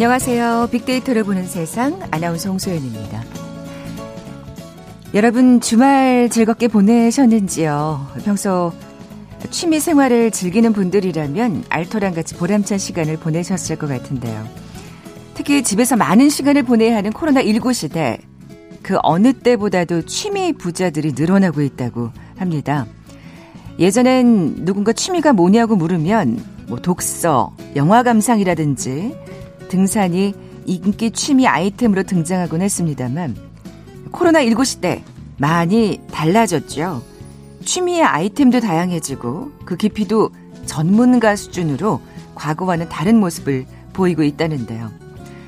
안녕하세요. 빅데이터를 보는 세상 아나운서 홍소연입니다. 여러분 주말 즐겁게 보내셨는지요? 평소 취미 생활을 즐기는 분들이라면 알토랑 같이 보람찬 시간을 보내셨을 것 같은데요. 특히 집에서 많은 시간을 보내야 하는 코로나19 시대, 그 어느 때보다도 취미 부자들이 늘어나고 있다고 합니다. 예전엔 누군가 취미가 뭐냐고 물으면 뭐 독서, 영화 감상이라든지 등산이 인기 취미 아이템으로 등장하곤 했습니다만 코로나19 시대 많이 달라졌죠. 취미의 아이템도 다양해지고 그 깊이도 전문가 수준으로 과거와는 다른 모습을 보이고 있다는데요.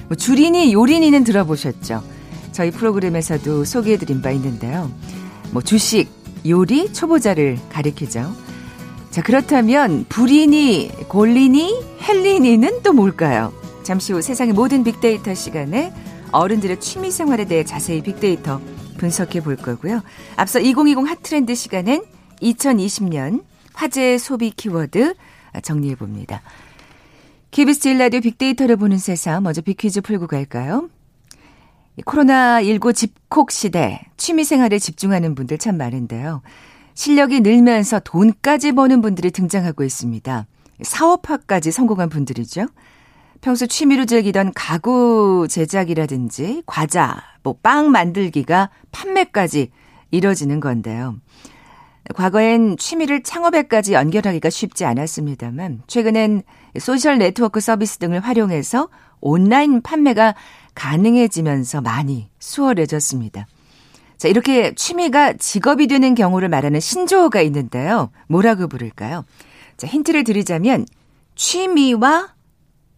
뭐 주린이 요린이는 들어보셨죠? 저희 프로그램에서도 소개해드린 바 있는데요. 뭐 주식, 요리, 초보자를 가리키죠. 자, 그렇다면 불이니, 골리니, 헬리니는 또 뭘까요? 잠시 후 세상의 모든 빅데이터 시간에 어른들의 취미 생활에 대해 자세히 빅데이터 분석해 볼 거고요. 앞서 2020 핫트렌드 시간엔 2020년 화제 소비 키워드 정리해 봅니다. KBS 제일 라디오 빅데이터를 보는 세상 먼저 빅퀴즈 풀고 갈까요? 코로나19 집콕 시대 취미 생활에 집중하는 분들 참 많은데요. 실력이 늘면서 돈까지 버는 분들이 등장하고 있습니다. 사업화까지 성공한 분들이죠. 평소 취미로 즐기던 가구 제작이라든지 과자, 뭐 빵 만들기가 판매까지 이뤄지는 건데요. 과거엔 취미를 창업에까지 연결하기가 쉽지 않았습니다만 최근엔 소셜 네트워크 서비스 등을 활용해서 온라인 판매가 가능해지면서 많이 수월해졌습니다. 자, 이렇게 취미가 직업이 되는 경우를 말하는 신조어가 있는데요. 뭐라고 부를까요? 자, 힌트를 드리자면 취미와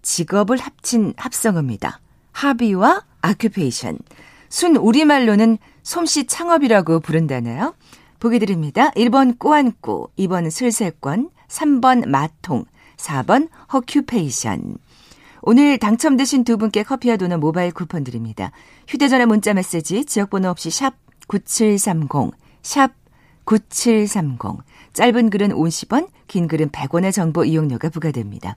직업을 합친 합성어입니다. 하비와 아큐페이션. 순 우리말로는 솜씨 창업이라고 부른다네요. 보기 드립니다. 1번 꾸안꾸, 2번 슬세권, 3번 마통, 4번 허큐페이션. 오늘 당첨되신 두 분께 커피와 도넛 모바일 쿠폰 드립니다. 휴대전화 문자 메시지 지역번호 없이 샵 9730, 샵 9730. 짧은 글은 50원, 긴 글은 100원의 정보 이용료가 부과됩니다.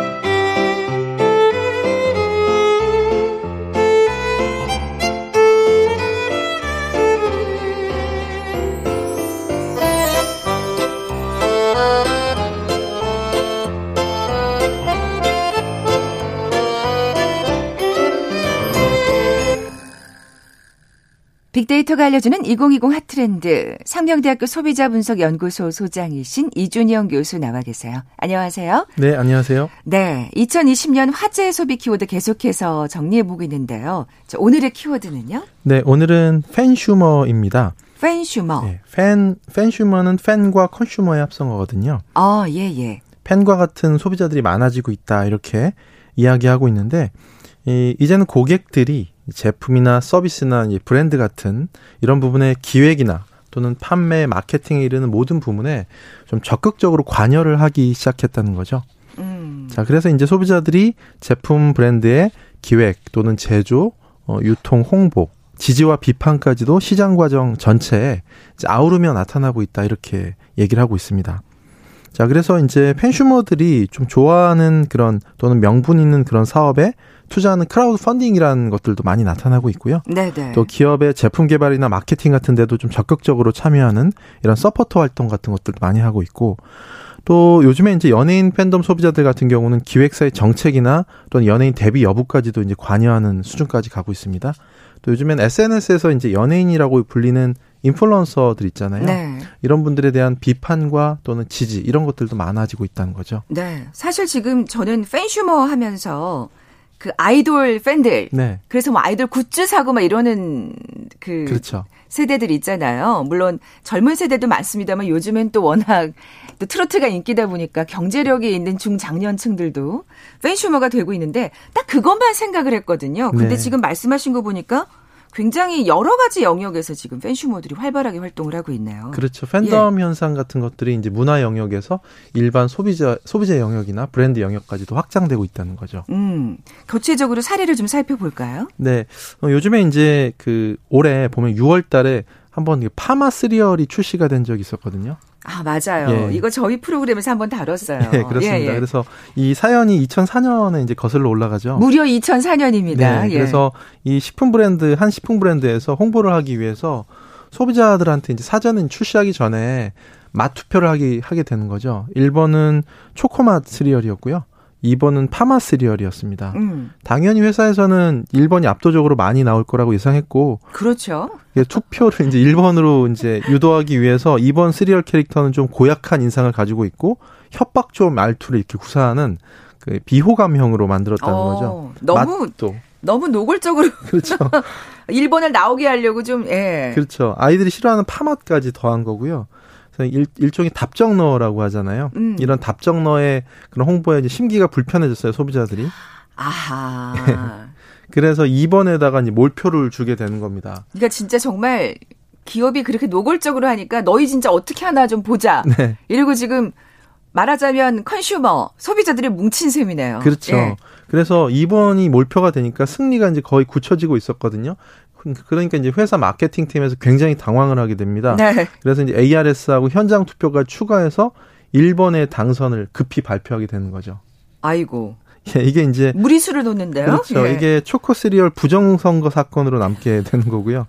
빅데이터가 알려주는 2020 핫트렌드 상명대학교 소비자분석연구소 소장이신 이준영 교수 나와 계세요. 안녕하세요. 네, 안녕하세요. 네, 2020년 화제 소비 키워드 계속해서 정리해 보고 있는데요. 자, 오늘의 키워드는요? 네, 오늘은 팬슈머입니다. 팬슈머. 네, 팬, 팬슈머는 팬과 컨슈머의 합성어거든요. 아, 예, 예. 팬과 같은 소비자들이 많아지고 있다, 이렇게 이야기하고 있는데, 이, 이제는 고객들이 제품이나 서비스나 브랜드 같은 이런 부분의 기획이나 또는 판매, 마케팅에 이르는 모든 부분에 좀 적극적으로 관여를 하기 시작했다는 거죠. 음. 자, 그래서 이제 소비자들이 제품 브랜드의 기획 또는 제조, 어, 유통, 홍보, 지지와 비판까지도 시장 과정 전체에 아우르며 나타나고 있다 이렇게 얘기를 하고 있습니다. 자, 그래서 이제 팬슈머들이 좀 좋아하는 그런 또는 명분 있는 그런 사업에 투자하는 크라우드 펀딩이라는 것들도 많이 나타나고 있고요. 네네. 또 기업의 제품 개발이나 마케팅 같은 데도 좀 적극적으로 참여하는 이런 서포터 활동 같은 것들도 많이 하고 있고 또 요즘에 이제 연예인 팬덤 소비자들 같은 경우는 기획사의 정책이나 또는 연예인 데뷔 여부까지도 이제 관여하는 수준까지 가고 있습니다. 또 요즘엔 SNS에서 이제 연예인이라고 불리는 인플루언서들 있잖아요. 네. 이런 분들에 대한 비판과 또는 지지 이런 것들도 많아지고 있다는 거죠. 네. 사실 지금 저는 팬슈머 하면서 그 아이돌 팬들. 네. 그래서 뭐 아이돌 굿즈 사고 막 이러는 그 그렇죠. 세대들 있잖아요. 물론 젊은 세대도 많습니다만 요즘엔 또 워낙 또 트로트가 인기다 보니까 경제력이 있는 중장년층들도 팬슈머가 되고 있는데 딱 그것만 생각을 했거든요. 근데 네. 지금 말씀하신 거 보니까 굉장히 여러 가지 영역에서 지금 팬슈머들이 활발하게 활동을 하고 있네요. 그렇죠. 팬덤 예. 현상 같은 것들이 이제 문화 영역에서 일반 소비자 소비자 영역이나 브랜드 영역까지도 확장되고 있다는 거죠. 음. 구체적으로 사례를 좀 살펴볼까요? 네. 어, 요즘에 이제 그 올해 보면 6월 달에 한번 파마 시리얼이 출시가 된 적이 있었거든요. 아, 맞아요. 예. 이거 저희 프로그램에서 한번 다뤘어요. 예, 그렇습니다. 예, 예. 그래서 이 사연이 2004년에 이제 거슬러 올라가죠. 무려 2004년입니다. 네, 예. 그래서 이 식품 브랜드, 한 식품 브랜드에서 홍보를 하기 위해서 소비자들한테 이제 사전은 출시하기 전에 맛 투표를 하기, 하게 되는 거죠. 1번은 초코맛 시리얼이었고요. 2번은 파마 시리얼이었습니다. 음. 당연히 회사에서는 1번이 압도적으로 많이 나올 거라고 예상했고. 그렇죠. 투표를 이제 1번으로 이제 유도하기 위해서 2번 시리얼 캐릭터는 좀 고약한 인상을 가지고 있고 협박조 말투를 이렇게 구사하는 그 비호감형으로 만들었다는 어, 거죠. 너무 맛도. 너무 노골적으로 그렇죠. 1번을 나오게 하려고 좀 예. 그렇죠. 아이들이 싫어하는 파맛까지 더한 거고요. 일, 일종의 답정너라고 하잖아요. 음. 이런 답정너의 그런 홍보에 이제 심기가 불편해졌어요, 소비자들이. 아하. 그래서 2번에다가 이제 몰표를 주게 되는 겁니다. 그러니까 진짜 정말 기업이 그렇게 노골적으로 하니까 너희 진짜 어떻게 하나 좀 보자. 네. 이러고 지금 말하자면 컨슈머 소비자들이 뭉친 셈이네요. 그렇죠. 예. 그래서 2번이 몰표가 되니까 승리가 이제 거의 굳혀지고 있었거든요. 그러니까 이제 회사 마케팅 팀에서 굉장히 당황을 하게 됩니다. 네. 그래서 이제 ARS하고 현장 투표가 추가해서 1번의 당선을 급히 발표하게 되는 거죠. 아이고. 예, 이게 이제 무리수를 놓는데요. 그렇죠. 예. 이게 초코 시리얼 부정선거 사건으로 남게 되는 거고요.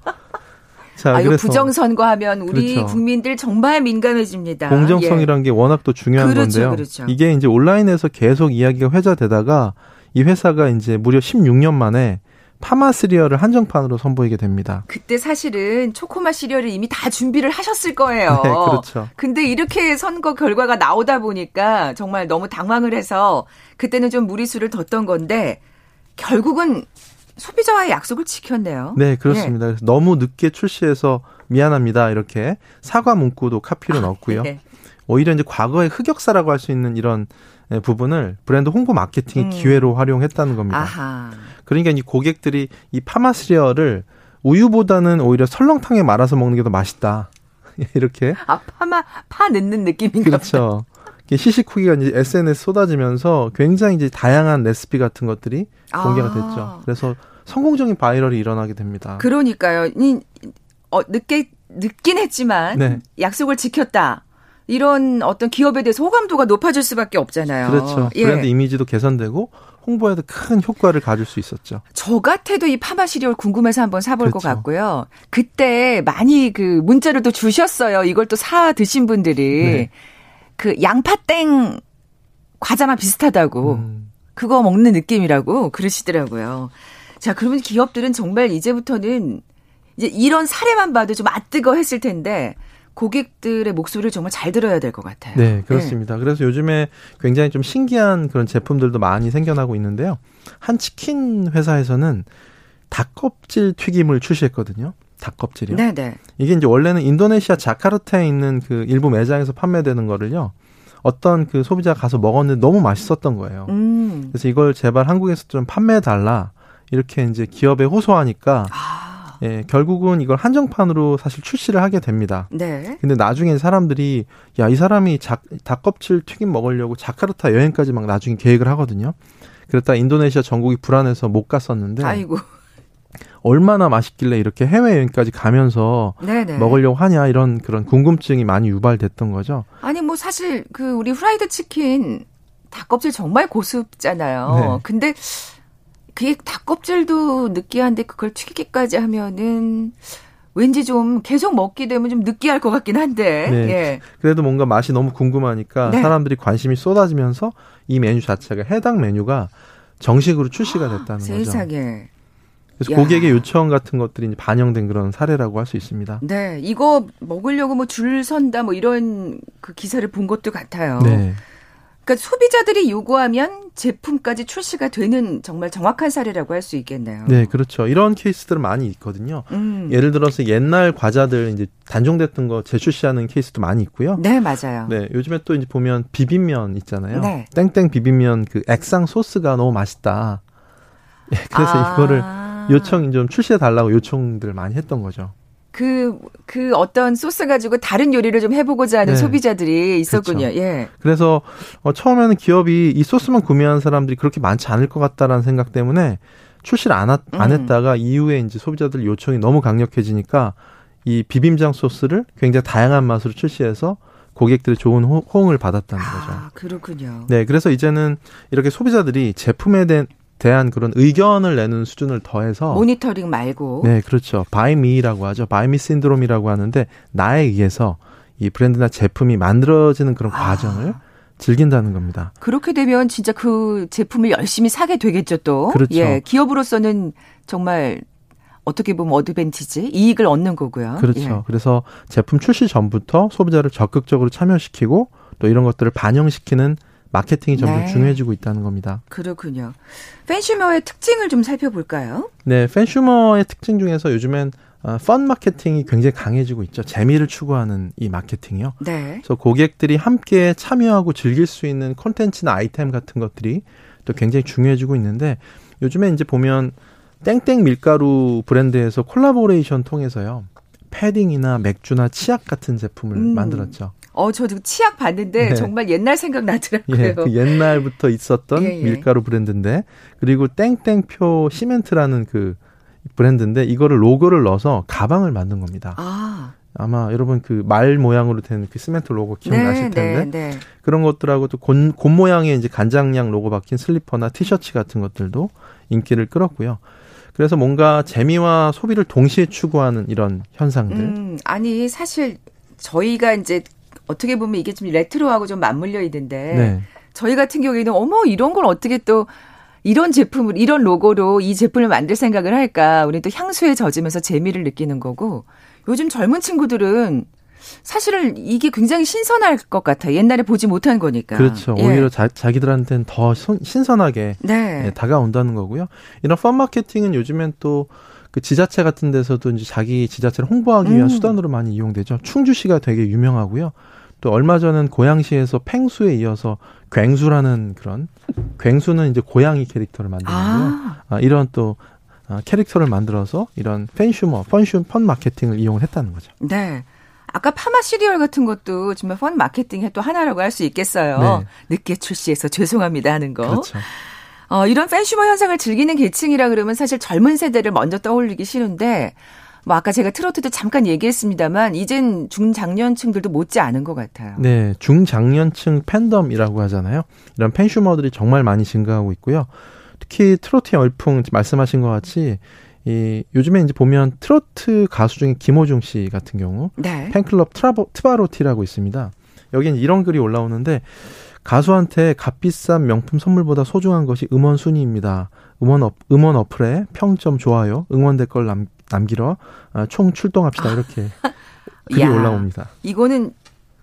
자, 아, 그래서 부정선거 하면 우리 그렇죠. 국민들 정말 민감해집니다. 공정성이란 예. 게 워낙 또 중요한 그렇죠, 건데요. 그렇죠. 이게 이제 온라인에서 계속 이야기가 회자되다가 이 회사가 이제 무려 16년 만에 파마 시리얼을 한정판으로 선보이게 됩니다. 그때 사실은 초코맛 시리얼을 이미 다 준비를 하셨을 거예요. 네, 그렇죠. 근데 이렇게 선거 결과가 나오다 보니까 정말 너무 당황을 해서 그때는 좀 무리수를 뒀던 건데 결국은 소비자와의 약속을 지켰네요. 네, 그렇습니다. 예. 너무 늦게 출시해서 미안합니다. 이렇게 사과 문구도 카피로 아, 넣었고요. 네. 오히려 이제 과거의 흑역사라고 할 수 있는 이런 부분을 브랜드 홍보 마케팅 음. 기회로 활용했다는 겁니다. 아하. 그러니까 이 고객들이 이 파마시리얼을 우유보다는 오히려 설렁탕에 말아서 먹는 게 더 맛있다. 이렇게. 아, 파마, 파 넣는 느낌인가 그렇죠. 시식후기가 이제 SNS 쏟아지면서 굉장히 이제 다양한 레시피 같은 것들이 공개가 아. 됐죠. 그래서 성공적인 바이럴이 일어나게 됩니다. 그러니까요. 이, 어, 늦게, 늦긴 했지만 네. 약속을 지켰다. 이런 어떤 기업에 대해서 호감도가 높아질 수밖에 없잖아요. 그렇죠. 예. 브랜드 이미지도 개선되고 홍보에도 큰 효과를 가질 수 있었죠. 저 같아도 이 파맛 시리얼 궁금해서 한번 사볼 그렇죠. 것 같고요. 그때 많이 그 문자를 또 주셨어요. 이걸 또 사 드신 분들이 네. 그 양파땡 과자만 비슷하다고 음. 그거 먹는 느낌이라고 그러시더라고요. 자, 그러면 기업들은 정말 이제부터는 이제 이런 사례만 봐도 좀 아뜨거 했을 텐데 고객들의 목소리를 정말 잘 들어야 될 것 같아요. 네, 그렇습니다. 네. 그래서 요즘에 굉장히 좀 신기한 그런 제품들도 많이 생겨나고 있는데요. 한 치킨 회사에서는 닭껍질 튀김을 출시했거든요. 닭껍질이요. 네, 네. 이게 이제 원래는 인도네시아 자카르타에 있는 그 일부 매장에서 판매되는 거를요. 어떤 그 소비자가 가서 먹었는데 너무 맛있었던 거예요. 음. 그래서 이걸 제발 한국에서 좀 판매해 달라. 이렇게 이제 기업에 호소하니까 아. 예, 결국은 이걸 한정판으로 사실 출시를 하게 됩니다. 네. 근데 나중에 사람들이 야, 이 사람이 작, 닭껍질 튀김 먹으려고 자카르타 여행까지 막 나중에 계획을 하거든요. 그랬다 인도네시아 전국이 불안해서 못 갔었는데 아이고. 얼마나 맛있길래 이렇게 해외 여행까지 가면서 네네. 먹으려고 하냐 이런 그런 궁금증이 많이 유발됐던 거죠. 아니 뭐 사실 그 우리 후라이드 치킨 닭껍질 정말 고습잖아요. 네. 근데 그게 닭껍질도 느끼한데 그걸 튀기기까지 하면은 왠지 좀 계속 먹게 되면 좀 느끼할 것 같긴 한데. 네. 예. 그래도 뭔가 맛이 너무 궁금하니까 네. 사람들이 관심이 쏟아지면서 이 메뉴 자체가 해당 메뉴가 정식으로 출시가 됐다는 아, 거죠. 세상에. 그래서 야. 고객의 요청 같은 것들이 반영된 그런 사례라고 할 수 있습니다. 네, 이거 먹으려고 뭐 줄 선다 뭐 이런 그 기사를 본 것도 같아요. 네. 그러니까 소비자들이 요구하면 제품까지 출시가 되는 정말 정확한 사례라고 할 수 있겠네요. 네, 그렇죠. 이런 케이스들은 많이 있거든요. 음. 예를 들어서 옛날 과자들 이제 단종됐던 거 재출시하는 케이스도 많이 있고요. 네, 맞아요. 네, 요즘에 또 이제 보면 비빔면 있잖아요. 네. 땡땡 비빔면 그 액상 소스가 너무 맛있다. 예, 그래서 아. 이거를 아. 요청 좀 출시해 달라고 요청들을 많이 했던 거죠. 그, 그 어떤 소스 가지고 다른 요리를 좀 해보고자 하는 네. 소비자들이 있었군요. 그렇죠. 예. 그래서 어, 처음에는 기업이 이 소스만 구매한 사람들이 그렇게 많지 않을 것 같다라는 생각 때문에 출시를 안, 하, 안 음. 했다가 이후에 이제 소비자들 요청이 너무 강력해지니까 이 비빔장 소스를 굉장히 다양한 맛으로 출시해서 고객들의 좋은 호, 호응을 받았다는 거죠. 아, 그렇군요. 네, 그래서 이제는 이렇게 소비자들이 제품에 대, 대한 그런 의견을 내는 수준을 더해서 모니터링 말고. 네, 그렇죠. 바이미라고 하죠. 바이미 신드롬이라고 하는데 나에 의해서 이 브랜드나 제품이 만들어지는 그런 아. 과정을 즐긴다는 겁니다. 그렇게 되면 진짜 그 제품을 열심히 사게 되겠죠, 또. 그렇죠. 예. 기업으로서는 정말 어떻게 보면 어드밴티지, 이익을 얻는 거고요. 그렇죠. 예. 그래서 제품 출시 전부터 소비자를 적극적으로 참여시키고 또 이런 것들을 반영시키는 마케팅이 점점 네. 중요해지고 있다는 겁니다. 그렇군요. 팬슈머의 특징을 좀 살펴볼까요? 네, 팬슈머의 특징 중에서 요즘엔 어, 펀 마케팅이 굉장히 강해지고 있죠. 재미를 추구하는 이 마케팅이요. 네. 그래서 고객들이 함께 참여하고 즐길 수 있는 콘텐츠나 아이템 같은 것들이 또 굉장히 중요해지고 있는데 요즘에 이제 보면 땡땡 밀가루 브랜드에서 콜라보레이션 통해서요. 패딩이나 맥주나 치약 같은 제품을 음. 만들었죠. 어, 저도 치약 봤는데 네. 정말 옛날 생각 나더라고요. 예, 그 옛날부터 있었던 예, 예. 밀가루 브랜드인데 그리고 땡땡표 시멘트라는 그 브랜드인데 이거를 로고를 넣어서 가방을 만든 겁니다. 아, 아마 여러분 그 말 모양으로 된 그 시멘트 로고 기억나실 텐데 네, 네. 그런 것들하고 또 곰, 곰 모양의 이제 간장량 로고 박힌 슬리퍼나 티셔츠 같은 것들도 인기를 끌었고요. 그래서 뭔가 재미와 소비를 동시에 추구하는 이런 현상들. 음, 아니 사실 저희가 이제 어떻게 보면 이게 좀 레트로하고 좀 맞물려 있는데 네. 저희 같은 경우에는 어머 이런 걸 어떻게 또 이런 제품을 이런 로고로 이 제품을 만들 생각을 할까? 우리 또 향수에 젖으면서 재미를 느끼는 거고 요즘 젊은 친구들은 사실은 이게 굉장히 신선할 것 같아. 옛날에 보지 못한 거니까. 그렇죠. 예. 오히려 자, 자기들한테는 더 손- 신선하게 네. 예, 다가온다는 거고요. 이런 펀 마케팅은 요즘엔 또 그 지자체 같은 데서도 이제 자기 지자체를 홍보하기 위한 음. 수단으로 많이 이용되죠. 충주시가 되게 유명하고요. 또 얼마 전엔 고양시에서 팽수에 이어서 괭수라는 그런 괭수는 이제 고양이 캐릭터를 만드는데요. 아, 아, 이런 또 아, 캐릭터를 만들어서 이런 팬슈머, 펀슈, 펀 마케팅을 이용을 했다는 거죠. 네. 아까 파마 시리얼 같은 것도 정말 펀 마케팅의 또 하나라고 할 수 있겠어요. 네. 늦게 출시해서 죄송합니다 하는 거. 그렇죠. 어, 이런 fansumer 현상을 즐기는 계층이라 그러면 사실 젊은 세대를 먼저 떠올리기 쉬운데 뭐 아까 제가 트로트도 잠깐 얘기했습니다만 이젠 중장년층들도 못지 않은 것 같아요. 네, 중장년층 팬덤이라고 하잖아요. 이런 fansumer들이 정말 많이 증가하고 있고요. 특히 트로트 열풍 말씀하신 것 같이 이 요즘에 이제 보면 트로트 가수 중에 김호중 씨 같은 경우 네. 팬클럽 트라보, 트바로티라고 있습니다. 여기는 이런 글이 올라오는데 가수한테 값비싼 명품 선물보다 소중한 것이 음원 순위입니다. 음원 어, 음원 어플에 평점 좋아요, 응원 댓글 남, 남기러 아, 총 출동합시다 이렇게 글이 야. 올라옵니다. 이거는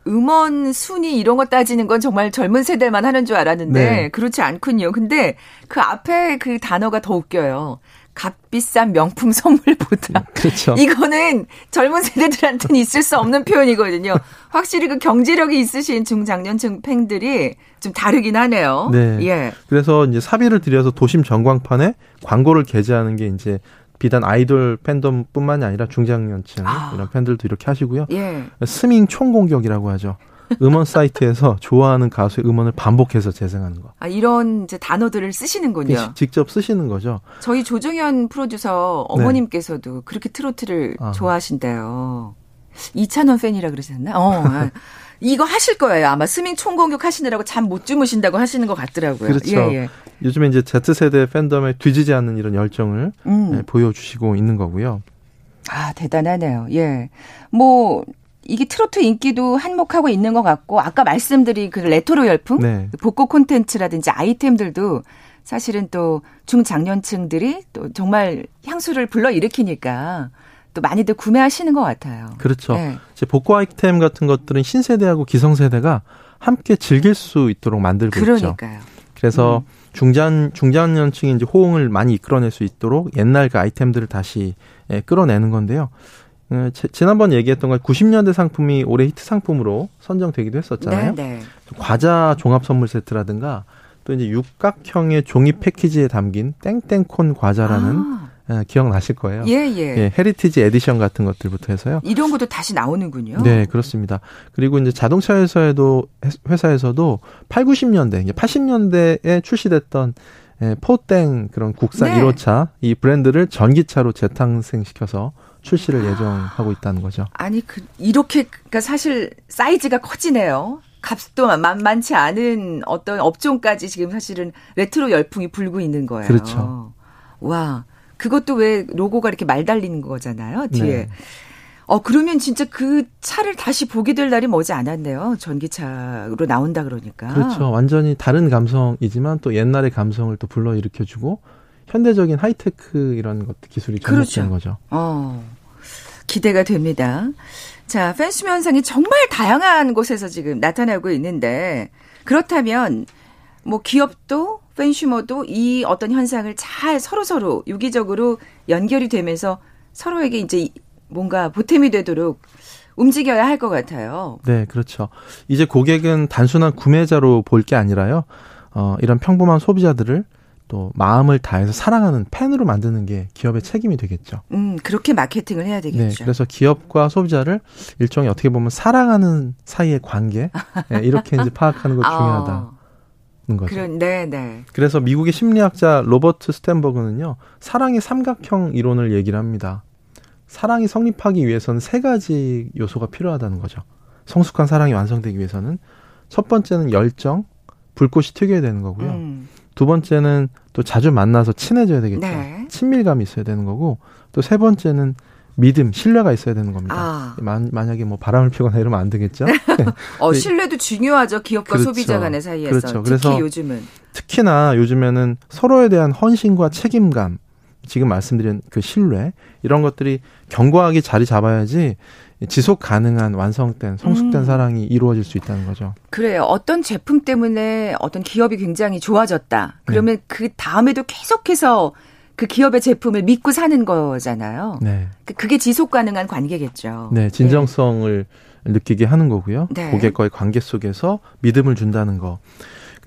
음원 순위 이런 거 따지는 건 정말 젊은 세대만 하는 줄 알았는데 네. 그렇지 않군요. 근데 그 앞에 그 단어가 더 웃겨요. 값비싼 명품 선물보다. 그렇죠. 이거는 젊은 세대들한테는 있을 수 없는 표현이거든요. 확실히 그 경제력이 있으신 중장년층 팬들이 좀 다르긴 하네요. 네. 예. 그래서 이제 사비를 들여서 도심 전광판에 광고를 게재하는 게 이제 비단 아이돌 팬덤뿐만이 아니라 중장년층 아. 이런 팬들도 이렇게 하시고요. 예. 스밍 총 공격이라고 하죠. 음원 사이트에서 좋아하는 가수의 음원을 반복해서 재생하는 거. 아, 이런 이제 단어들을 쓰시는군요. 직- 직접 쓰시는 거죠. 저희 조정현 프로듀서 어머님께서도 그렇게 트로트를 네. 아. 좋아하신대요. 이찬원 팬이라 그러셨나? 어. 아. 이거 하실 거예요. 아마 스밍 총공격 하시느라고 잠 못 주무신다고 하시는 것 같더라고요. 그렇죠. 예, 예. 요즘에 이제 Z세대 팬덤에 뒤지지 않는 이런 열정을 음. 예, 보여주시고 있는 거고요. 아, 대단하네요. 예. 뭐, 이게 트로트 인기도 한몫하고 있는 것 같고, 아까 말씀드린 그 레토로 열풍? 네. 복고 콘텐츠라든지 아이템들도 사실은 또 중장년층들이 또 정말 향수를 불러 일으키니까 또 많이들 구매하시는 것 같아요. 그렇죠. 예. 이제 복고 아이템 같은 것들은 신세대하고 기성세대가 함께 즐길 수 있도록 만들고 있죠. 그러니까요. 그래서 중장 중장년층이 이제 호응을 많이 이끌어낼 수 있도록 옛날 그 아이템들을 다시 예, 끌어내는 건데요. 어, 제- 지난번 얘기했던 건 90년대 상품이 올해 히트 상품으로 선정되기도 했었잖아요. 네, 네. 과자 종합 선물 세트라든가 또 이제 육각형의 종이 패키지에 담긴 땡땡콘 과자라는 아, 예, 기억나실 거예요. 예, 예. 예, heritage edition 같은 것들부터 해서요. 이런 것도 다시 나오는군요. 네, 그렇습니다. 그리고 이제 자동차 회사에도 회사에서도 8, 90년대, 80년대에 출시됐던 예, 포땡 그런 국산 네. 1호차 이 브랜드를 전기차로 재탄생시켜서 출시를 예정하고 있다는 거죠. 아니 그 이렇게 그러니까 사실 사이즈가 커지네요. 값도 만만치 않은 어떤 업종까지 지금 사실은 레트로 열풍이 불고 있는 거예요. 그렇죠. 와, 그것도 왜 로고가 이렇게 말 달리는 거잖아요, 뒤에. 네. 어, 그러면 진짜 그 차를 다시 보게 될 날이 머지 않았네요. 전기차로 나온다 그러니까. 그렇죠. 완전히 다른 감성이지만 또 옛날의 감성을 또 불러일으켜 주고 현대적인 하이테크 이런 것 기술이 접목된 그렇죠. 거죠. 어, 기대가 됩니다. 자, 팬슈머 현상이 정말 다양한 곳에서 지금 나타나고 있는데 그렇다면 뭐 기업도 팬슈머도 이 어떤 현상을 잘 서로 서로 유기적으로 연결이 되면서 서로에게 이제 뭔가 보탬이 되도록 움직여야 할 것 같아요. 네, 그렇죠. 이제 고객은 단순한 구매자로 볼 게 아니라요. 어, 이런 평범한 소비자들을 또 마음을 다해서 사랑하는 팬으로 만드는 게 기업의 책임이 되겠죠. 음, 그렇게 마케팅을 해야 되겠죠. 네, 그래서 기업과 소비자를 일종의 어떻게 보면 사랑하는 사이의 관계 네, 이렇게 이제 파악하는 것 중요하다. 아, 거죠. 그런, 네, 네. 그래서 미국의 심리학자 로버트 스탠버그는요, 사랑의 삼각형 이론을 얘기를 합니다. 사랑이 성립하기 위해서는 세 가지 요소가 필요하다는 거죠. 성숙한 사랑이 완성되기 위해서는 첫 번째는 열정, 불꽃이 튀겨야 되는 거고요. 음. 두 번째는 또 자주 만나서 친해져야 되겠죠. 네. 친밀감이 있어야 되는 거고 또 세 번째는 믿음, 신뢰가 있어야 되는 겁니다. 아. 만, 만약에 뭐 바람을 피거나 이러면 안 되겠죠. 어, 신뢰도 중요하죠. 기업과 그렇죠. 소비자 간의 사이에서. 그렇죠. 그래서 요즘은 특히나 요즘에는 서로에 대한 헌신과 책임감, 지금 말씀드린 그 신뢰 이런 것들이 견고하게 자리 잡아야지 지속 가능한 완성된 성숙된 음. 사랑이 이루어질 수 있다는 거죠. 그래요. 어떤 제품 때문에 어떤 기업이 굉장히 좋아졌다. 그러면 네. 그 다음에도 계속해서 그 기업의 제품을 믿고 사는 거잖아요. 네. 그, 그게 지속 가능한 관계겠죠. 네, 진정성을 네. 느끼게 하는 거고요. 네. 고객과의 관계 속에서 믿음을 준다는 거.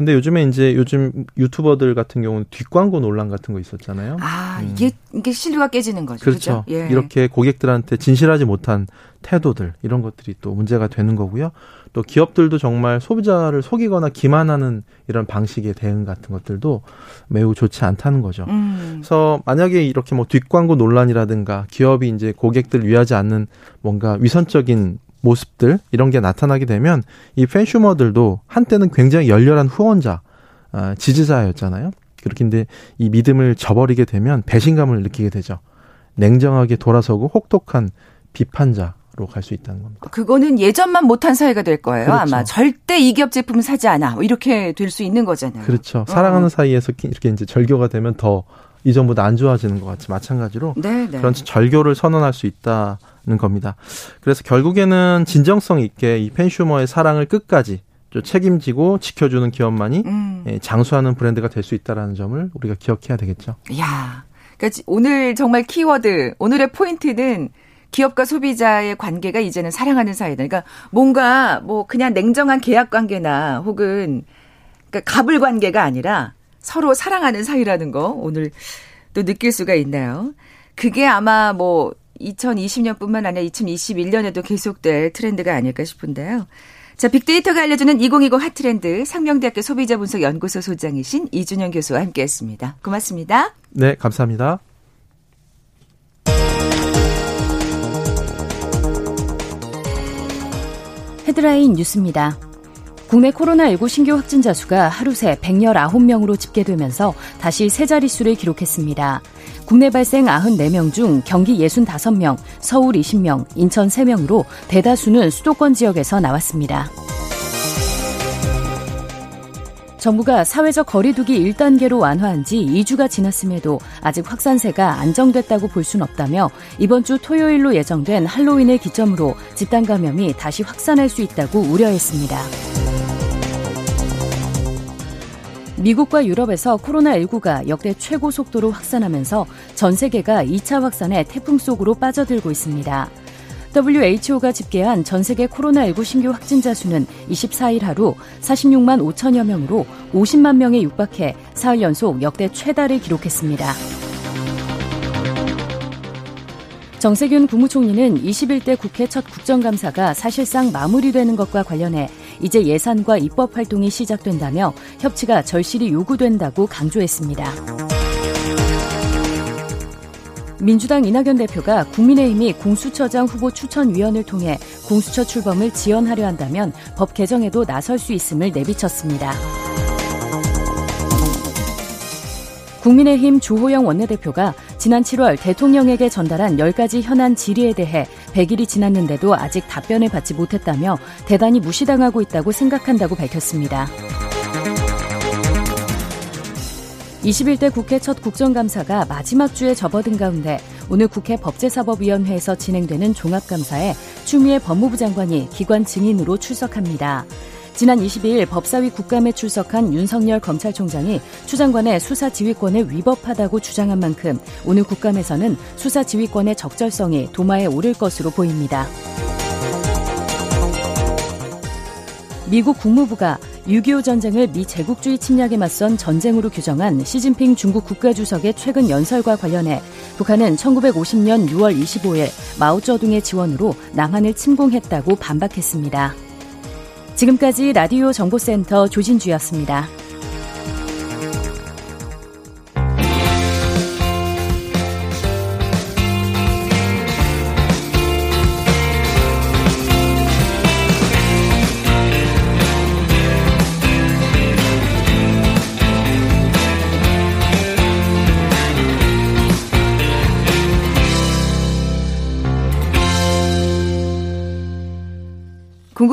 근데 요즘에 이제 요즘 유튜버들 같은 경우는 뒷광고 논란 같은 거 있었잖아요. 아, 음. 이게 이게 신뢰가 깨지는 거죠. 그렇죠. 예. 이렇게 고객들한테 진실하지 못한 태도들 이런 것들이 또 문제가 되는 거고요. 또 기업들도 정말 소비자를 속이거나 기만하는 이런 방식의 대응 같은 것들도 매우 좋지 않다는 거죠. 음. 그래서 만약에 이렇게 뭐 뒷광고 논란이라든가 기업이 이제 고객들 위하지 않는 뭔가 위선적인 모습들 이런 게 나타나게 되면 이 팬슈머들도 한때는 굉장히 열렬한 후원자, 아, 지지자였잖아요. 그렇게 근데 이 믿음을 저버리게 되면 배신감을 느끼게 되죠. 냉정하게 돌아서고 혹독한 비판자 로 갈 수 있다는 겁니다. 그거는 예전만 못한 사회가 될 거예요. 그렇죠. 아마 절대 이 기업 제품 사지 않아. 뭐 이렇게 될 수 있는 거잖아요. 그렇죠. 사랑하는 어. 사이에서 이렇게 이제 절교가 되면 더 이전보다 안 좋아지는 것 같이 마찬가지로 네네. 네. 그런 절교를 선언할 수 있다 는 겁니다. 그래서 결국에는 진정성 있게 이 팬슈머의 사랑을 끝까지 책임지고 지켜주는 기업만이 음. 예, 장수하는 브랜드가 될 수 있다라는 점을 우리가 기억해야 되겠죠. 야, 그러니까 오늘 정말 키워드 오늘의 포인트는 기업과 소비자의 관계가 이제는 사랑하는 사이다. 그러니까 뭔가 뭐 그냥 냉정한 계약 관계나 혹은 그러니까 갑을 관계가 아니라 서로 사랑하는 사이라는 거 오늘 또 느낄 수가 있나요? 그게 아마 뭐 2020년뿐만 아니라 2021년에도 계속될 트렌드가 아닐까 싶은데요. 자, 빅데이터가 알려주는 2020 핫트렌드 상명대학교 소비자분석연구소 소장이신 이준영 교수와 함께했습니다. 고맙습니다. 네, 감사합니다. 헤드라인 뉴스입니다. 국내 코로나19 신규 확진자 수가 하루 새 119명으로 집계되면서 다시 세 자릿수를 기록했습니다. 국내 발생 94명 중 경기 65명, 서울 20명, 인천 3명으로 대다수는 수도권 지역에서 나왔습니다. 정부가 사회적 거리두기 1단계로 완화한 지 2주가 지났음에도 아직 확산세가 안정됐다고 볼 순 없다며 이번 주 토요일로 예정된 할로윈을 기점으로 집단 감염이 다시 확산할 수 있다고 우려했습니다. 미국과 유럽에서 코로나19가 역대 최고 속도로 확산하면서 전 세계가 2차 확산의 태풍 속으로 빠져들고 있습니다. WHO가 집계한 전 세계 코로나19 신규 확진자 수는 24일 하루 46만 5천여 명으로 50만 명에 육박해 사흘 연속 역대 최다를 기록했습니다. 정세균 국무총리는 21대 국회 첫 국정감사가 사실상 마무리되는 것과 관련해 이제 예산과 입법 활동이 시작된다며 협치가 절실히 요구된다고 강조했습니다. 민주당 이낙연 대표가 국민의힘이 공수처장 후보 추천위원을 통해 공수처 출범을 지원하려 한다면 법 개정에도 나설 수 있음을 내비쳤습니다. 국민의힘 주호영 원내대표가 지난 7월 대통령에게 전달한 10가지 현안 질의에 대해 100일이 지났는데도 아직 답변을 받지 못했다며 대단히 무시당하고 있다고 생각한다고 밝혔습니다. 21대 국회 첫 국정감사가 마지막 주에 접어든 가운데 오늘 국회 법제사법위원회에서 진행되는 종합감사에 추미애 법무부 장관이 기관 증인으로 출석합니다. 지난 22일 법사위 국감에 출석한 윤석열 검찰총장이 추 장관의 수사 지휘권을 위법하다고 주장한 만큼 오늘 국감에서는 수사 지휘권의 적절성이 도마에 오를 것으로 보입니다. 미국 국무부가 6.25 전쟁을 미 제국주의 침략에 맞선 전쟁으로 규정한 시진핑 중국 국가주석의 최근 연설과 관련해 북한은 1950년 6월 25일 마오쩌둥의 지원으로 남한을 침공했다고 반박했습니다. 지금까지 라디오 정보센터 조진주였습니다.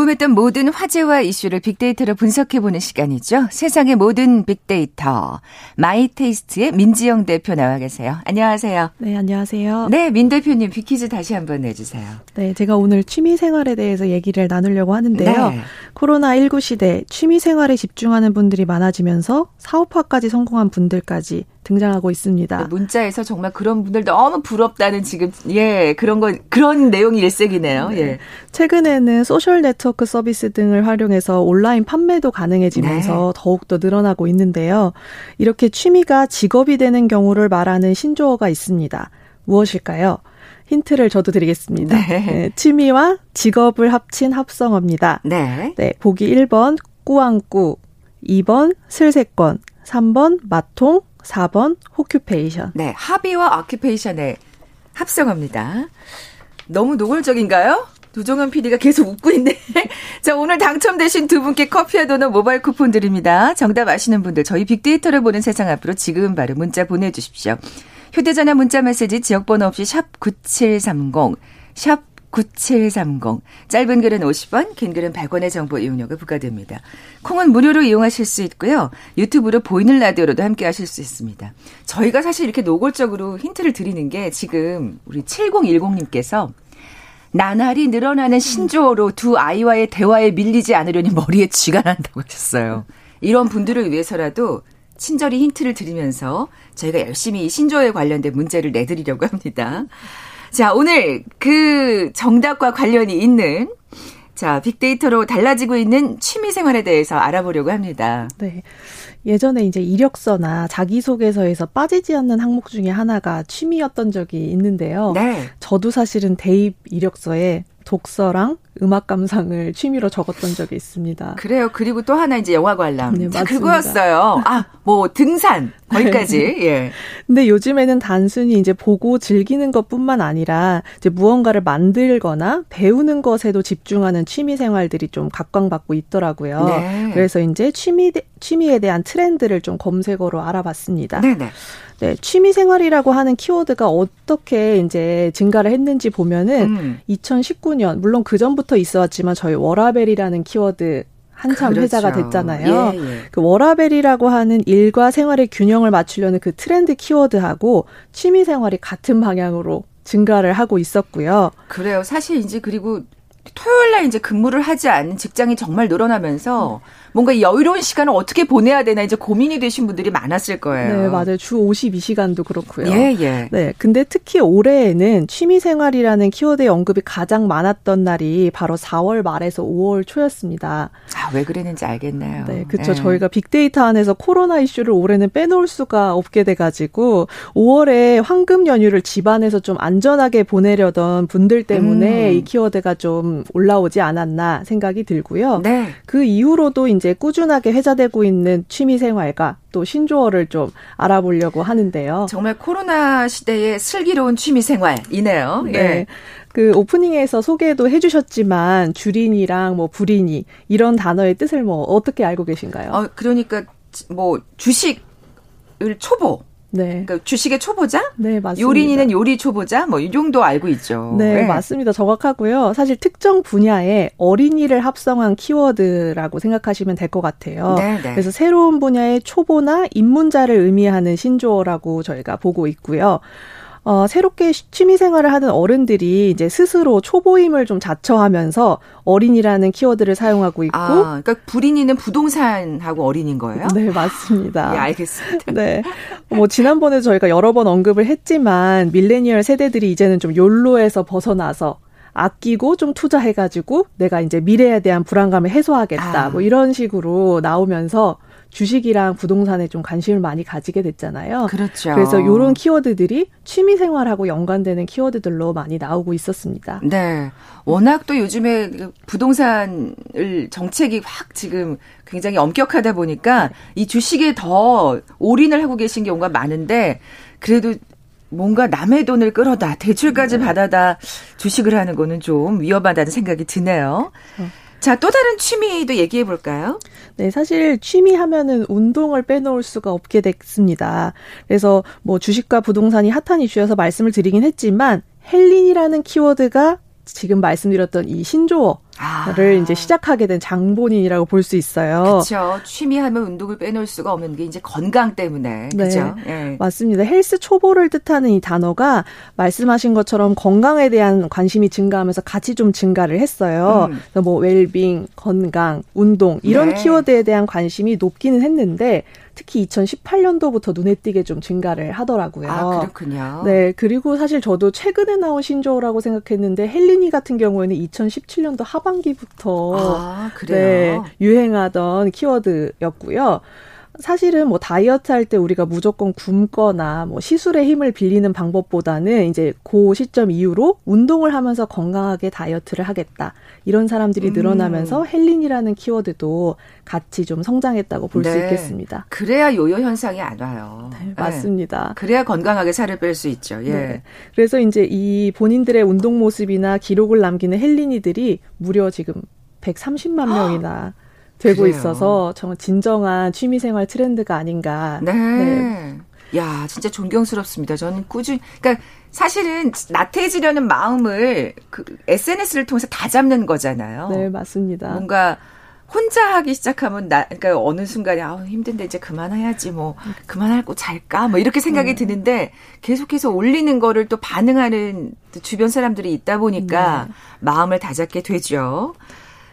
궁금했던 모든 화제와 이슈를 빅데이터로 분석해보는 시간이죠. 세상의 모든 빅데이터. 마이테이스트의 민지영 대표 나와 계세요. 안녕하세요. 네, 안녕하세요. 네, 민 대표님 빅퀴즈 다시 한번 내주세요. 네, 제가 오늘 취미 생활에 대해서 얘기를 나누려고 하는데요. 네. 코로나19 시대 취미 생활에 집중하는 분들이 많아지면서 사업화까지 성공한 분들까지 등장하고 있습니다. 네, 문자에서 정말 그런 분들 너무 부럽다는 지금 예 그런 거 그런 내용이 일색이네요. 네. 예. 최근에는 소셜 네트워크 서비스 등을 활용해서 온라인 판매도 가능해지면서 네. 더욱 더 늘어나고 있는데요. 이렇게 취미가 직업이 되는 경우를 말하는 신조어가 있습니다. 무엇일까요? 힌트를 저도 드리겠습니다. 네. 네, 취미와 직업을 합친 합성어입니다. 네. 네, 보기 1번 꾸안꾸, 2번 슬세권, 3번 마통, 4번 hoccupation. 네, hobby와 occupation의 합성어입니다. 너무 노골적인가요? 두종현 PD가 계속 웃고 있네. 자, 오늘 당첨되신 두 분께 커피와 도넛 모바일 쿠폰 드립니다. 정답 아시는 분들 저희 빅데이터를 보는 세상 앞으로 지금 바로 문자 보내주십시오. 휴대전화 문자 메시지 지역번호 없이 샵 9730, 샵 9730. 짧은 글은 50원, 긴 글은 100원의 정보 이용료가 부과됩니다. 콩은 무료로 이용하실 수 있고요. 유튜브로 보이는 라디오로도 함께 하실 수 있습니다. 저희가 사실 이렇게 노골적으로 힌트를 드리는 게 지금 우리 7010님께서 나날이 늘어나는 신조어로 두 아이와의 대화에 밀리지 않으려니 머리에 쥐가 난다고 하셨어요. 이런 분들을 위해서라도 친절히 힌트를 드리면서 저희가 열심히 신조어에 관련된 문제를 내드리려고 합니다. 자, 오늘 그 정답과 관련이 있는 자, 빅데이터로 달라지고 있는 취미 생활에 대해서 알아보려고 합니다. 네. 예전에 이제 이력서나 자기소개서에서 빠지지 않는 항목 중에 하나가 취미였던 적이 있는데요. 네. 저도 사실은 대입 이력서에 독서랑 음악 감상을 취미로 적었던 적이 있습니다. 그래요. 그리고 또 하나 이제 영화 관람. 네, 맞습니다. 그거였어요. 아, 뭐 등산 거기까지. 네. 예. 근데 요즘에는 단순히 이제 보고 즐기는 것뿐만 아니라 이제 무언가를 만들거나 배우는 것에도 집중하는 취미 생활들이 좀 각광받고 있더라고요. 네. 그래서 이제 취미 취미에 대한 트렌드를 좀 검색어로 알아봤습니다. 네, 네. 네, 취미 생활이라고 하는 키워드가 어떻게 이제 증가를 했는지 보면은 음. 2019년 물론 그 전부터 있어왔지만 저희 워라벨이라는 키워드 한참 그렇죠. 회자가 됐잖아요. 예, 예. 그 워라벨이라고 하는 일과 생활의 균형을 맞추려는 그 트렌드 키워드하고 취미 생활이 같은 방향으로 증가를 하고 있었고요. 그래요. 사실 이제 그리고 토요일 날 이제 근무를 하지 않는 직장이 정말 늘어나면서 음. 뭔가 여유로운 시간을 어떻게 보내야 되나 이제 고민이 되신 분들이 많았을 거예요. 네, 맞아요. 주 52시간도 그렇고요. 예, 예. 네, 근데 특히 올해에는 취미 생활이라는 키워드의 언급이 가장 많았던 날이 바로 4월 말에서 5월 초였습니다. 아, 왜 그랬는지 알겠네요. 네, 그렇죠. 예. 저희가 빅데이터 안에서 코로나 이슈를 올해는 빼놓을 수가 없게 돼 가지고 5월에 황금 연휴를 집안에서 좀 안전하게 보내려던 분들 때문에 음. 이 키워드가 좀 올라오지 않았나 생각이 들고요. 네. 그 이후로도 이제 꾸준하게 회자되고 있는 취미 생활과 또 신조어를 좀 알아보려고 하는데요. 정말 코로나 시대의 슬기로운 취미 생활이네요. 네. 예. 그 오프닝에서 소개도 해주셨지만 주린이랑 뭐 불인이 이런 단어의 뜻을 뭐 어떻게 알고 계신가요? 어, 그러니까 뭐 주식을 초보 네. 그러니까 주식의 초보자? 네, 맞습니다. 요린이는 요리 초보자? 뭐 이 정도 알고 있죠. 네, 네, 맞습니다. 정확하고요. 사실 특정 분야에 어린이를 합성한 키워드라고 생각하시면 될 것 같아요. 네, 네. 그래서 새로운 분야의 초보나 입문자를 의미하는 신조어라고 저희가 보고 있고요. 어, 새롭게 취미 생활을 하는 어른들이 이제 스스로 초보임을 좀 자처하면서 어린이라는 키워드를 사용하고 있고. 아, 그러니까 불인이는 부동산하고 어린인 거예요? 네, 맞습니다. 네, 알겠습니다. 네. 뭐, 지난번에 저희가 여러 번 언급을 했지만, 밀레니얼 세대들이 이제는 좀 욜로에서 벗어나서 아끼고 좀 투자해가지고 내가 이제 미래에 대한 불안감을 해소하겠다. 아. 뭐 이런 식으로 나오면서 주식이랑 부동산에 좀 관심을 많이 가지게 됐잖아요. 그렇죠. 그래서 이런 키워드들이 취미 생활하고 연관되는 키워드들로 많이 나오고 있었습니다. 네. 워낙 또 요즘에 그 부동산을 정책이 확 지금 굉장히 엄격하다 보니까 이 주식에 더 올인을 하고 계신 경우가 많은데 그래도 뭔가 남의 돈을 끌어다 대출까지 네. 받아다 주식을 하는 거는 좀 위험하다는 생각이 드네요. 어. 자, 또 다른 취미도 얘기해 볼까요? 네, 사실 취미 하면은 운동을 빼놓을 수가 없게 됐습니다. 그래서 뭐 주식과 부동산이 핫한 이슈여서 말씀을 드리긴 했지만 헬린이라는 키워드가 지금 말씀드렸던 이 신조어 를 아. 이제 시작하게 된 장본인이라고 볼 수 있어요. 그렇죠. 취미하면 운동을 빼놓을 수가 없는 게 이제 건강 때문에. 그렇죠. 네, 네. 맞습니다. 헬스 초보를 뜻하는 이 단어가 말씀하신 것처럼 건강에 대한 관심이 증가하면서 같이 좀 증가를 했어요. 음. 그래서 뭐 웰빙, 건강, 운동 이런 네. 키워드에 대한 관심이 높기는 했는데 특히 2018년도부터 눈에 띄게 좀 증가를 하더라고요. 아, 그렇군요. 네. 그리고 사실 저도 최근에 나온 신조어라고 생각했는데 헬리니 같은 경우에는 2017년도 하반기부터 아, 네, 유행하던 키워드였고요. 사실은 뭐 다이어트 할 때 우리가 무조건 굶거나 뭐 시술의 힘을 빌리는 방법보다는 이제 그 시점 이후로 운동을 하면서 건강하게 다이어트를 하겠다. 이런 사람들이 음. 늘어나면서 음. 헬린이라는 키워드도 같이 좀 성장했다고 볼수 네. 있겠습니다. 그래야 요요 현상이 안 와요. 네, 맞습니다. 네. 그래야 건강하게 살을 뺄 수 있죠. 예. 네. 그래서 이제 이 본인들의 운동 모습이나 기록을 남기는 헬린이들이 무려 지금 130만 명이나 되고 그래요. 있어서 정말 진정한 취미생활 트렌드가 아닌가. 네. 네. 야, 진짜 존경스럽습니다. 저는 꾸준히, 그러니까 사실은 나태해지려는 마음을 그 SNS를 통해서 다 잡는 거잖아요. 네, 맞습니다. 뭔가 혼자 하기 시작하면 나 그러니까 어느 순간에 아 힘든데 이제 그만해야지 뭐 그만할고 잘까 뭐 이렇게 생각이 네. 드는데 계속해서 올리는 거를 또 반응하는 주변 사람들이 있다 보니까 네. 마음을 다잡게 되죠.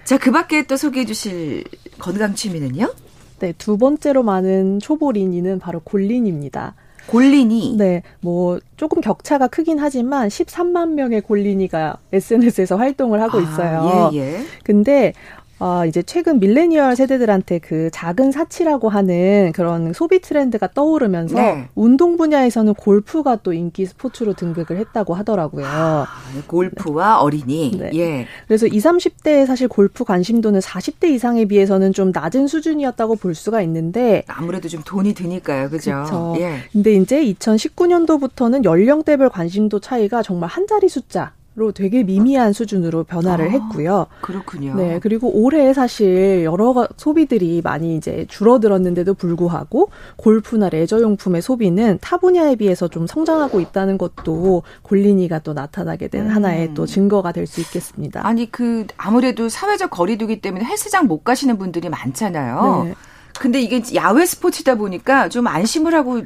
자, 그 밖에 또 소개해 주실 건강 취미는요? 네, 두 번째로 많은 초보린이는 바로 골린입니다. 골린이? 네, 뭐, 조금 격차가 크긴 하지만 13만 명의 골린이가 SNS에서 활동을 하고 아, 있어요. 아, 예, 예. 근데, 어, 이제 최근 밀레니얼 세대들한테 그 작은 사치라고 하는 그런 소비 트렌드가 떠오르면서 네. 운동 분야에서는 골프가 또 인기 스포츠로 등극을 했다고 하더라고요. 아, 골프와 네. 어린이. 네. 예. 그래서 20, 30대의 사실 골프 관심도는 40대 이상에 비해서는 좀 낮은 수준이었다고 볼 수가 있는데 아무래도 좀 돈이 드니까요. 그죠? 그렇죠. 예. 근데 이제 2019년도부터는 연령대별 관심도 차이가 정말 한 자리 숫자 로 되게 미미한 수준으로 변화를 아, 했고요. 그렇군요. 네, 그리고 올해 사실 여러 소비들이 많이 이제 줄어들었는데도 불구하고 골프나 레저 용품의 소비는 타 분야에 비해서 좀 성장하고 있다는 것도 골린이가 또 나타나게 된 음. 하나의 또 증거가 될 수 있겠습니다. 아니 그 아무래도 사회적 거리두기 때문에 헬스장 못 가시는 분들이 많잖아요. 네. 근데 이게 야외 스포츠다 보니까 좀 안심을 하고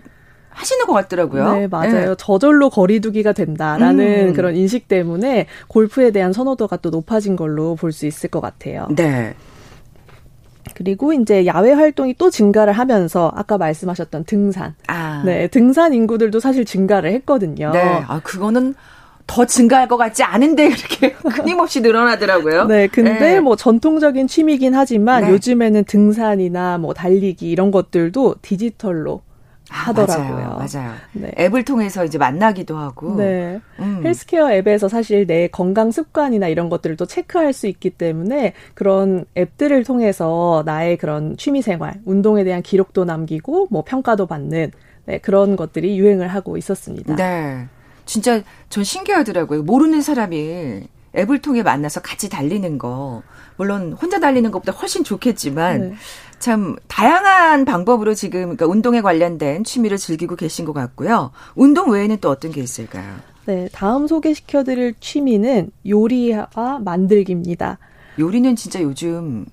하시는 것 같더라고요. 네, 맞아요. 네. 저절로 거리두기가 된다라는 음. 그런 인식 때문에 골프에 대한 선호도가 또 높아진 걸로 볼 수 있을 것 같아요. 네. 그리고 이제 야외 활동이 또 증가를 하면서 아까 말씀하셨던 등산. 아. 네, 등산 인구들도 사실 증가를 했거든요. 네. 아, 그거는 더 증가할 것 같지 않은데 이렇게 끊임없이 늘어나더라고요. 네, 근데 네. 뭐 전통적인 취미긴 하지만 네. 요즘에는 등산이나 뭐 달리기 이런 것들도 디지털로 하더라고요. 맞아요. 맞아요. 네. 앱을 통해서 이제 만나기도 하고. 네. 음. 헬스케어 앱에서 사실 내 건강 습관이나 이런 것들을 또 체크할 수 있기 때문에 그런 앱들을 통해서 나의 그런 취미 생활, 운동에 대한 기록도 남기고 뭐 평가도 받는 네, 그런 것들이 유행을 하고 있었습니다. 네. 진짜 전 신기하더라고요. 모르는 사람이 앱을 통해 만나서 같이 달리는 거. 물론 혼자 달리는 것보다 훨씬 좋겠지만 네. 참 다양한 방법으로 지금 그러니까 운동에 관련된 취미를 즐기고 계신 것 같고요. 운동 외에는 또 어떤 게 있을까요? 네, 다음 소개시켜드릴 취미는 요리와 만들기입니다. 요리는 진짜 요즘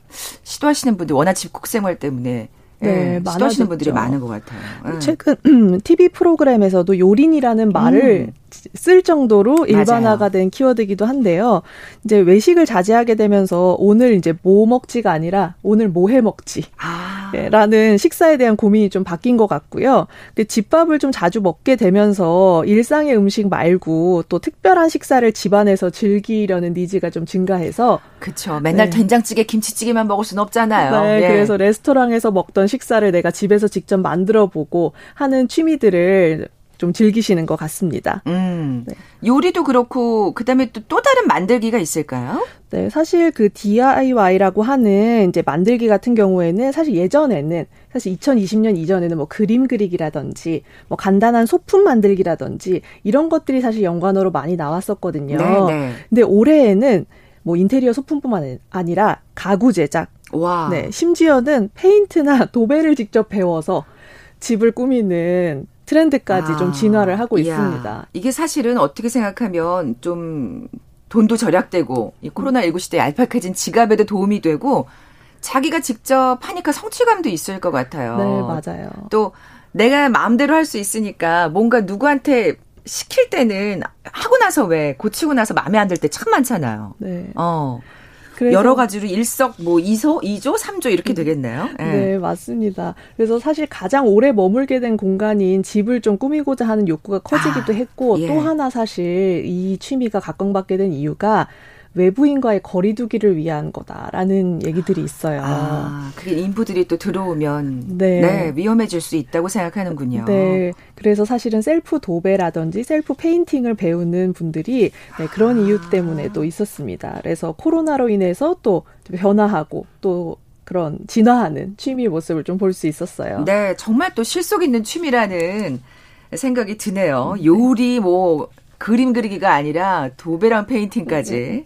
시도하시는 분들 워낙 집콕 생활 때문에 네, 네 시도하시는 분들이 많은 것 같아요. 네. 최근 TV 프로그램에서도 요린이라는 말을 음. 쓸 정도로 일반화가 맞아요. 된 키워드이기도 한데요. 이제 외식을 자제하게 되면서 오늘 이제 뭐 먹지가 아니라 오늘 뭐 해 먹지. 아. 예, 라는 식사에 대한 고민이 좀 바뀐 것 같고요. 근데 집밥을 좀 자주 먹게 되면서 일상의 음식 말고 또 특별한 식사를 집안에서 즐기려는 니즈가 좀 증가해서 그렇죠. 맨날 네. 된장찌개, 김치찌개만 먹을 수는 없잖아요. 네, 예. 그래서 레스토랑에서 먹던 식사를 내가 집에서 직접 만들어 보고 하는 취미들을 좀 즐기시는 것 같습니다. 음. 네. 요리도 그렇고 그다음에 또 또 다른 만들기가 있을까요? 네, 사실 그 DIY라고 하는 이제 만들기 같은 경우에는 사실 예전에는 사실 2020년 이전에는 뭐 그림 그리기라든지 뭐 간단한 소품 만들기라든지 이런 것들이 사실 연관어로 많이 나왔었거든요. 네, 네. 근데 올해에는 뭐 인테리어 소품뿐만 아니라 가구 제작, 와. 네, 심지어는 페인트나 도배를 직접 배워서 집을 꾸미는 트렌드까지 아, 좀 진화를 하고 이야. 있습니다. 이게 사실은 어떻게 생각하면 좀 돈도 절약되고 이 코로나19 시대에 알파카진 지갑에도 도움이 되고 자기가 직접 하니까 성취감도 있을 것 같아요. 네, 맞아요. 또 내가 마음대로 할 수 있으니까 뭔가 누구한테 시킬 때는 하고 나서 왜 고치고 나서 마음에 안 들 때 참 많잖아요. 네. 어. 여러 가지로 일석 뭐 2소, 2조, 3조 이렇게 되겠네요. 네. 네, 맞습니다. 그래서 사실 가장 오래 머물게 된 공간인 집을 좀 꾸미고자 하는 욕구가 커지기도 아, 했고 예. 또 하나 사실 이 취미가 각광받게 된 이유가 외부인과의 거리두기를 위한 거다라는 얘기들이 있어요. 아, 그게 인부들이 또 들어오면 네. 네. 위험해질 수 있다고 생각하는군요. 네. 그래서 사실은 셀프 도배라든지 self painting을 배우는 분들이 네, 그런 아. 이유 때문에도 있었습니다. 그래서 코로나로 인해서 또 변화하고 또 그런 진화하는 취미 모습을 좀 볼 수 있었어요. 네, 정말 또 실속 있는 취미라는 생각이 드네요. 요리 뭐 그림 그리기가 아니라 도배랑 페인팅까지. 네.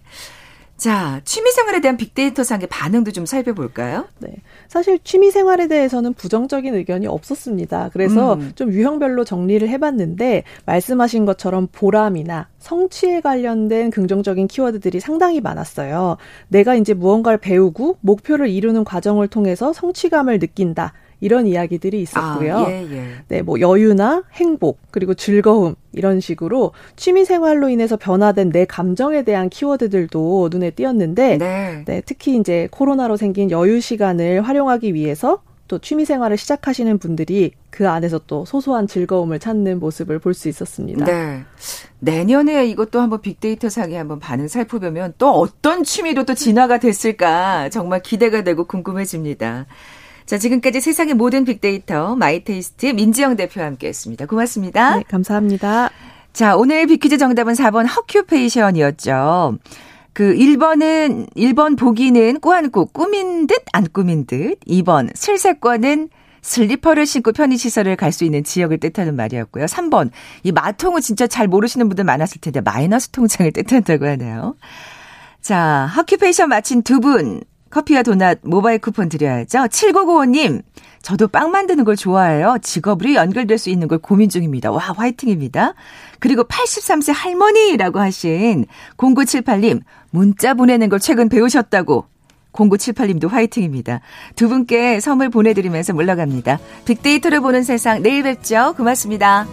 자, 취미생활에 대한 빅데이터상의 반응도 좀 살펴볼까요? 네. 사실 취미생활에 대해서는 부정적인 의견이 없었습니다. 그래서 음. 좀 유형별로 정리를 해봤는데, 말씀하신 것처럼 보람이나 성취에 관련된 긍정적인 키워드들이 상당히 많았어요. 내가 이제 무언가를 배우고 목표를 이루는 과정을 통해서 성취감을 느낀다. 이런 이야기들이 있었고요. 아, 예, 예. 네, 뭐 여유나 행복 그리고 즐거움 이런 식으로 취미 생활로 인해서 변화된 내 감정에 대한 키워드들도 눈에 띄었는데 네. 네, 특히 이제 코로나로 생긴 여유 시간을 활용하기 위해서 또 취미 생활을 시작하시는 분들이 그 안에서 또 소소한 즐거움을 찾는 모습을 볼 수 있었습니다. 네. 내년에 이것도 한번 빅데이터 상에 한번 반응 살펴보면 또 어떤 취미로 또 진화가 됐을까 정말 기대가 되고 궁금해집니다. 자, 지금까지 세상의 모든 빅데이터 마이테이스트 민지영 대표와 함께했습니다. 고맙습니다. 네, 감사합니다. 자, 오늘 빅퀴즈 정답은 4번 hoccupation이었죠. 그 1번은 1번 보기는 꾸안꾸 꾸민 듯 안 꾸민 듯 2번 슬세권은 슬리퍼를 신고 편의시설을 갈 수 있는 지역을 뜻하는 말이었고요. 3번 이 마통은 진짜 잘 모르시는 분들 많았을 텐데 마이너스 통장을 뜻한다고 하네요. 자, 허큐페이션 마친 두 분 커피와 도넛 모바일 쿠폰 드려야죠. 7995님, 저도 빵 만드는 걸 좋아해요. 직업으로 연결될 수 있는 걸 고민 중입니다. 와, 화이팅입니다. 그리고 83세 할머니라고 하신 0978님, 문자 보내는 걸 최근 배우셨다고 0978님도 화이팅입니다. 두 분께 선물 보내드리면서 물러갑니다. 빅데이터를 보는 세상 내일 뵙죠. 고맙습니다.